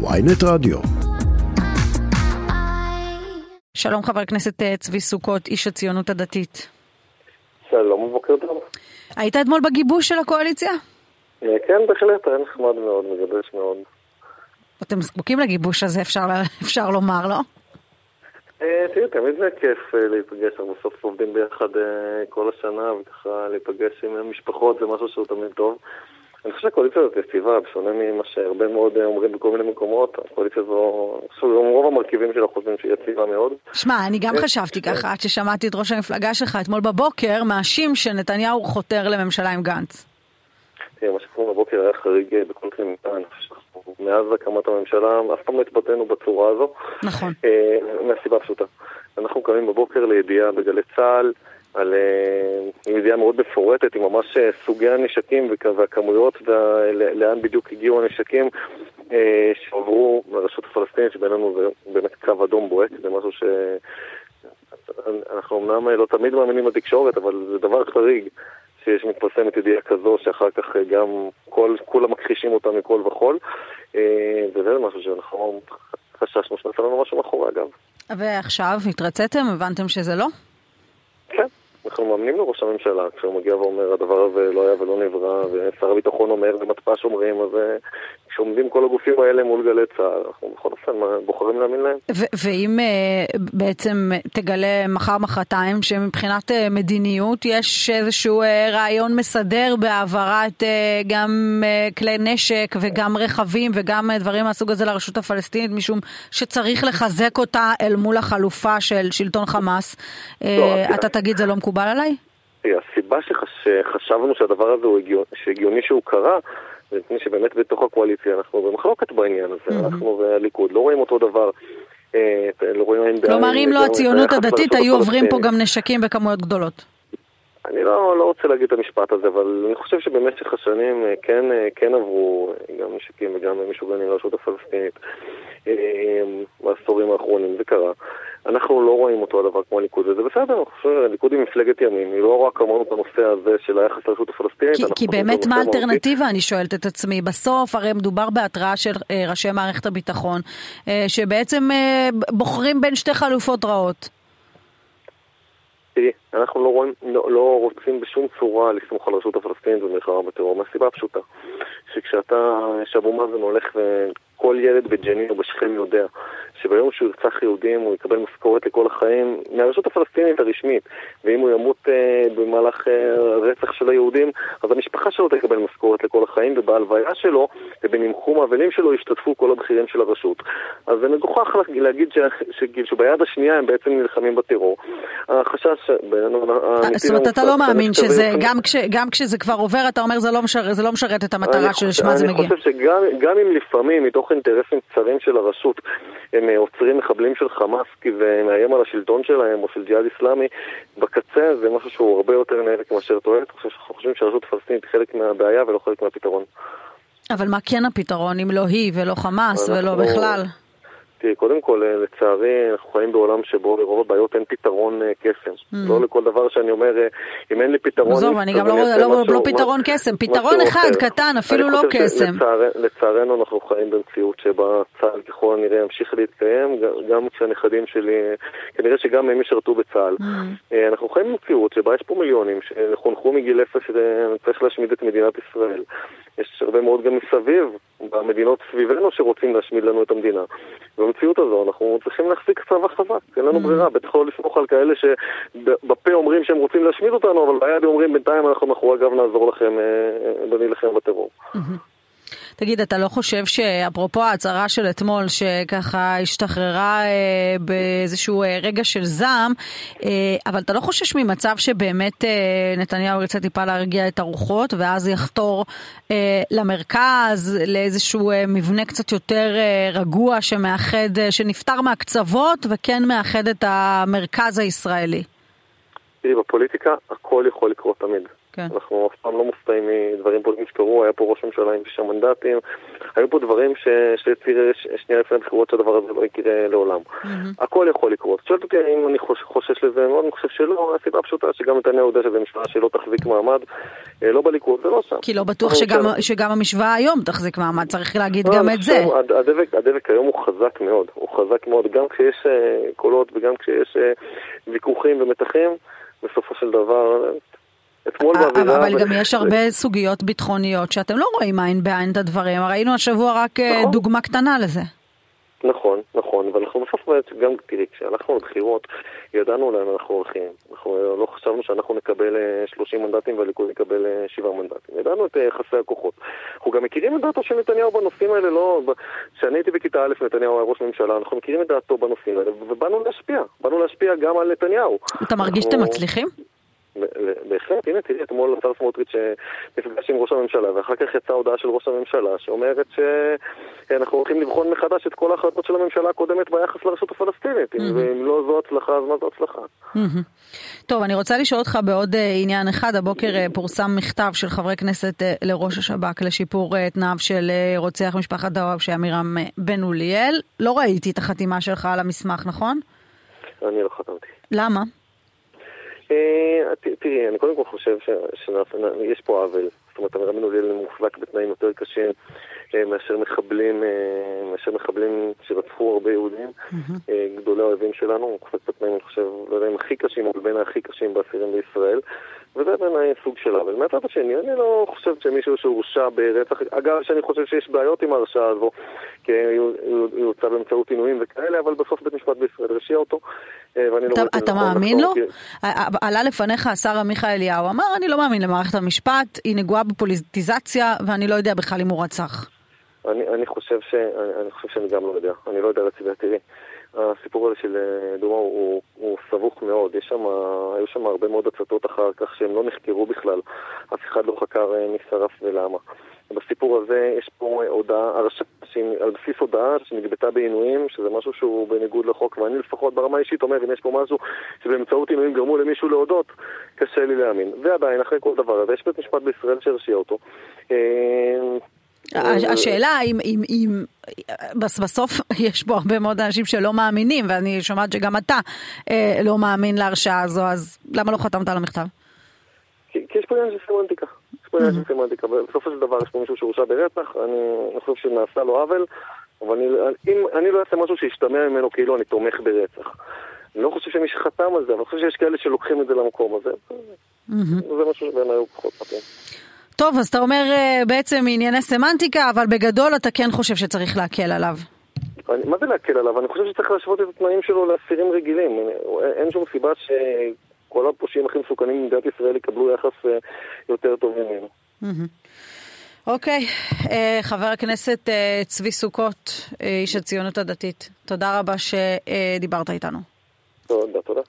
ויינט רדיו. שלום חבר הכנסת אה, צבי סוכות, איש הציונות הדתית. שלום ובוקר טוב. היית אתמול בגיבוש של הקואליציה? אה, כן, בהחלט, היה נחמד מאוד, מגבש מאוד. אתם זקוקים לגיבוש הזה, אפשר, אפשר לומר, לא? אה, תראי, תמיד זה כיף להיפגש, אנחנו בסוף עובדים ביחד כל השנה, וככה להיפגש עם המשפחות זה משהו שהוא תמיד טוב. אני חושב שהקואליציה הזאת יציבה, בשונה ממה שהרבה מאוד אומרים בכל מיני מקומות, הקואליציה הזו, רוב המרכיבים שלה חושבים שהיא יציבה מאוד. שמע, אני גם חשבתי ככה, עד ששמעתי את ראש המפלגה שלך אתמול בבוקר, מאשים שנתניהו חותר לממשלה עם גנץ. תראה, מה שקורה בבוקר היה חריג בכל קנה מידה, מאז הקמת הממשלה אף פעם לא התבטאנו בצורה הזו. נכון. אה, מהסיבה הפשוטה. אנחנו קמים בבוקר לידיעה בגלי צה"ל, על uh, ידיעה מאוד מפורטת עם ממש uh, סוגי הנשקים והכמויות ולאן בדיוק הגיעו הנשקים uh, שעברו לרשות הפלסטינית, שבינינו זה באמת קו אדום בוהק, זה משהו ש... אנחנו אמנם לא תמיד מאמינים בתקשורת, אבל זה דבר חריג שיש מתפרסמת ידיעה כזו שאחר כך גם כל, כולם מכחישים אותה מכל וכול, וזה משהו שאנחנו חששנו שנעשה לנו משהו מאחורי אגב. ועכשיו התרציתם? הבנתם שזה לא? אנחנו מאמנים לראש הממשלה, כשהוא מגיע ואומר הדבר הזה לא היה ולא נברא, ושר הביטחון אומר ומתפ"ש אומרים, אז כשעומדים כל הגופים האלה מול גלי צה"ל, אנחנו בכל אופן בוחרים להאמין להם. ואם uh, בעצם תגלה מחר מחרתיים שמבחינת uh, מדיניות יש איזשהו uh, רעיון מסדר בהעברת uh, גם uh, כלי נשק וגם רכבים וגם uh, דברים מהסוג הזה לרשות הפלסטינית, משום שצריך לחזק אותה אל מול החלופה של שלטון חמאס, uh, אתה תגיד זה לא מקובל עליי? הסיבה שחשבנו שהדבר הזה הוא הגיוני שהוא קרה מפני שבאמת בתוך הקואליציה אנחנו במחלוקת בעניין הזה, אנחנו והליכוד לא רואים אותו דבר. אה, לא. כלומר, אם לא הציונות הדתית, היו עוברים פה גם נשקים בכמויות גדולות. אני לא, לא רוצה להגיד את המשפט הזה, אבל אני חושב שבמשך השנים אה, כן, אה, כן עברו גם נשקים וגם משוגעים לרשות הפלסטינית בעשורים האחרונים, זה קרה. אנחנו לא רואים אותו הדבר כמו הליכוד, וזה בסדר, אני חושב שהליכוד היא מפלגת ימין, היא לא רק אמרנו את הנושא הזה של היחס לרשות הפלסטינית. כי, כי באמת מה האלטרנטיבה, אני שואלת את עצמי. בסוף הרי מדובר בהתראה של אה, ראשי מערכת הביטחון, אה, שבעצם אה, בוחרים בין שתי חלופות רעות. תראי, אנחנו לא, רואים, לא, לא רוצים בשום צורה לסמוך על הרשות הפלסטינית במלחמה בטרור, מהסיבה הפשוטה, שכשאתה, שאבו מאזן הולך וכל ילד בג'נין או בשכם יודע שביום שהוא ירצח יהודים הוא יקבל משכורת לכל החיים מהרשות הפלסטינית הרשמית. ואם הוא ימות אה, במהלך אה, רצח של היהודים אז המשפחה שלו תקבל משכורת לכל החיים ובהלוויה שלו ובנימחום האבלים שלו ישתתפו כל הבכירים של הרשות. אז זה מגוחך להגיד ש, ש, ש, שביד השנייה הם בעצם נלחמים בטרור. החשש בינינו אה, זאת אומרת אתה לא מאמין שזה גם, כש, גם כשזה כבר עובר אתה אומר זה לא, משר, זה לא משרת את המטרה שלשמה זה מגיע. אני חושב שגם אם לפעמים מתוך אינטרסים צרים של הרשות הם אה, עוצרים מחבלים של חמאס כי זה מאיים על השלטון שלהם או של ג'יהאד איסלאמי, בקצה זה משהו שהוא הרבה יותר נזק מאשר תועלת. אנחנו חושבים שהרשות הפלסטינית היא חלק מהבעיה ולא חלק מהפתרון. אבל מה כן הפתרון אם לא היא ולא חמאס ולא בכלל? תראי, קודם כל, אה, לצערי, אנחנו חיים בעולם שבו לרוב הבעיות אין פתרון אה, קסם. Mm. לא לכל דבר שאני אומר, אה, אם אין לי פתרון... עזוב, אני גם לא, לא, לא פתרון קסם, פתרון אחד קטן, אפילו לא קסם. לצערנו אנחנו חיים במציאות שבה צה"ל ככל הנראה ימשיך להתקיים, גם כשהנכדים שלי, כנראה שגם הם ישרתו בצה"ל. Mm. אנחנו חיים במציאות שבה יש פה מיליונים שחונכו מגיל אפס שצריך להשמיד את מדינת ישראל. יש הרבה מאוד גם מסביב, במדינות סביבנו שרוצים להשמיד לנו את המדינה. במציאות הזו אנחנו צריכים להחזיק צבא חזק, אין לנו mm. ברירה, בטח לא לסמוך על כאלה שבפה אומרים שהם רוצים להשמיד אותנו, אבל ביד אומרים בינתיים אנחנו מאחורי הגב נעזור לכם ונילחם אה, בטרור. תגיד, אתה לא חושב שאפרופו ההצהרה של אתמול, שככה השתחררה אה, באיזשהו אה, רגע של זעם, אה, אבל אתה לא חושש ממצב שבאמת אה, נתניהו ירצה טיפה להרגיע את הרוחות, ואז יחתור אה, למרכז, לאיזשהו אה, מבנה קצת יותר אה, רגוע שמאחד, אה, שנפטר מהקצוות וכן מאחד את המרכז הישראלי? תראי, בפוליטיקה הכל יכול לקרות תמיד. כן. אנחנו אף פעם לא מופתעים מדברים פוליטיים שקרו, היה פה ראש ממשלה עם שישה מנדטים, היו פה דברים שהצהיר שנייה לפני הבחירות שהדבר הזה לא יקרה לעולם. הכל יכול לקרות. שואלת אותי האם אני חושש לזה מאוד, אני חושב שלא, הסיבה הפשוטה שגם נתניהו יודע שזו משוואה שלא תחזיק מעמד, אה, לא בליכוד ולא שם. כי לא בטוח שגם, שגם המשוואה היום תחזיק מעמד, צריך להגיד גם את זה. הדבק, הדבק היום הוא חזק מאוד, הוא חזק מאוד, גם כשיש אה, קולות וגם כשיש אה, ויכוחים ומתחים, בסופו של דבר אתמול באווירה... אבל גם יש הרבה סוגיות ביטחוניות שאתם לא רואים עין בעין את הדברים, ראינו השבוע רק נכון. דוגמה קטנה לזה. נכון, נכון, ואנחנו בסוף גם, תראי, כשהלכנו לבחירות, ידענו לאן אנחנו הולכים. אנחנו לא חשבנו שאנחנו נקבל 30 מנדטים והליכוד יקבל 7 מנדטים. ידענו את יחסי הכוחות. אנחנו גם מכירים את דעתו של נתניהו בנושאים האלה, לא... כשאני הייתי בכיתה א', נתניהו היה ראש ממשלה, אנחנו מכירים את דעתו בנושאים האלה, ובאנו להשפיע. באנו להשפיע גם על נתניהו. אתה מרגיש שאתם מצליחים? בהחלט, הנה תראי, אתמול השר סמוטריץ' נפגש עם ראש הממשלה, ואחר כך יצאה הודעה של ראש הממשלה שאומרת שאנחנו הולכים לבחון מחדש את כל ההחלטות של הממשלה הקודמת ביחס לרשות הפלסטינית. אם לא זו הצלחה, אז מה זו הצלחה? טוב, אני רוצה לשאול אותך בעוד עניין אחד. הבוקר פורסם מכתב של חברי כנסת לראש השב"כ לשיפור תנאיו של רוצח משפחת דוואבשה, עמירם בן אוליאל. לא ראיתי את החתימה שלך על המסמך, נכון? אני לא חתמתי. למה? תראי, אני קודם כל חושב שיש פה עוול. זאת אומרת, בן אוליאל מוחזק בתנאים יותר קשים מאשר מחבלים, מאשר מחבלים שרצחו הרבה יהודים. גדולי האויבים שלנו, הוא מוחזק בתנאים, אני חושב, לא יודע אם הכי קשים, אבל בין הכי קשים באסירים בישראל. וזה בעיניי סוג של עוול. מהצד השני, אני לא חושב שמישהו שהורשע ברצח, אגב, שאני חושב שיש בעיות עם ההרשעה הזו, כי הוא יוצא באמצעות עינויים וכאלה, אבל בסוף בית משפט בישראל הרשיע אותו, ואני לא רואה... אתה מאמין לו? עלה לפניך השר עמיחי אליהו, אמר, אני לא מאמין למערכת המשפט, היא נגועה בפוליטיזציה, ואני לא יודע בכלל אם הוא רצח. אני, אני חושב ש... אני חושב שאני גם לא יודע. אני לא יודע לצידה, תראי. הסיפור הזה של דומה הוא, הוא סבוך מאוד, יש שם, היו שם הרבה מאוד הצתות אחר כך שהם לא נחקרו בכלל, אף אחד לא חקר מי שרף ולמה. בסיפור הזה יש פה הודעה, הרשעה על בסיס הודעה שנגבתה בעינויים, שזה משהו שהוא בניגוד לחוק, ואני לפחות ברמה האישית אומר, אם יש פה משהו שבאמצעות עינויים גרמו למישהו להודות, קשה לי להאמין. ועדיין, אחרי כל דבר הזה, יש בית משפט בישראל שהרשיע אותו. השאלה אם, אם, אם בסוף יש פה הרבה מאוד אנשים שלא מאמינים, ואני שומעת שגם אתה אה, לא מאמין להרשעה הזו, אז למה לא חתמת על המכתב? כי, כי יש פה עניין של סמנטיקה. יש פה עניין של סמנטיקה. בסופו של דבר יש פה מישהו שהורשע ברצח, אני, חושב שנעשה לו עוול, אבל אני, אם אני לא אעשה משהו שישתמע ממנו כאילו אני תומך ברצח. אני לא חושב שמי שחתם על זה, אבל אני חושב שיש כאלה שלוקחים את זה למקום הזה. זה משהו שבעיניי הוא פחות מתאים. טוב, אז אתה אומר בעצם ענייני סמנטיקה, אבל בגדול אתה כן חושב שצריך להקל עליו. אני, מה זה להקל עליו? אני חושב שצריך להשוות את התנאים שלו לאסירים רגילים. אין שום סיבה שכל הפושעים הכי מסוכנים במדינת ישראל יקבלו יחס יותר טוב ממנו. אוקיי, חבר הכנסת צבי סוכות, איש הציונות הדתית, תודה רבה שדיברת איתנו. תודה, תודה.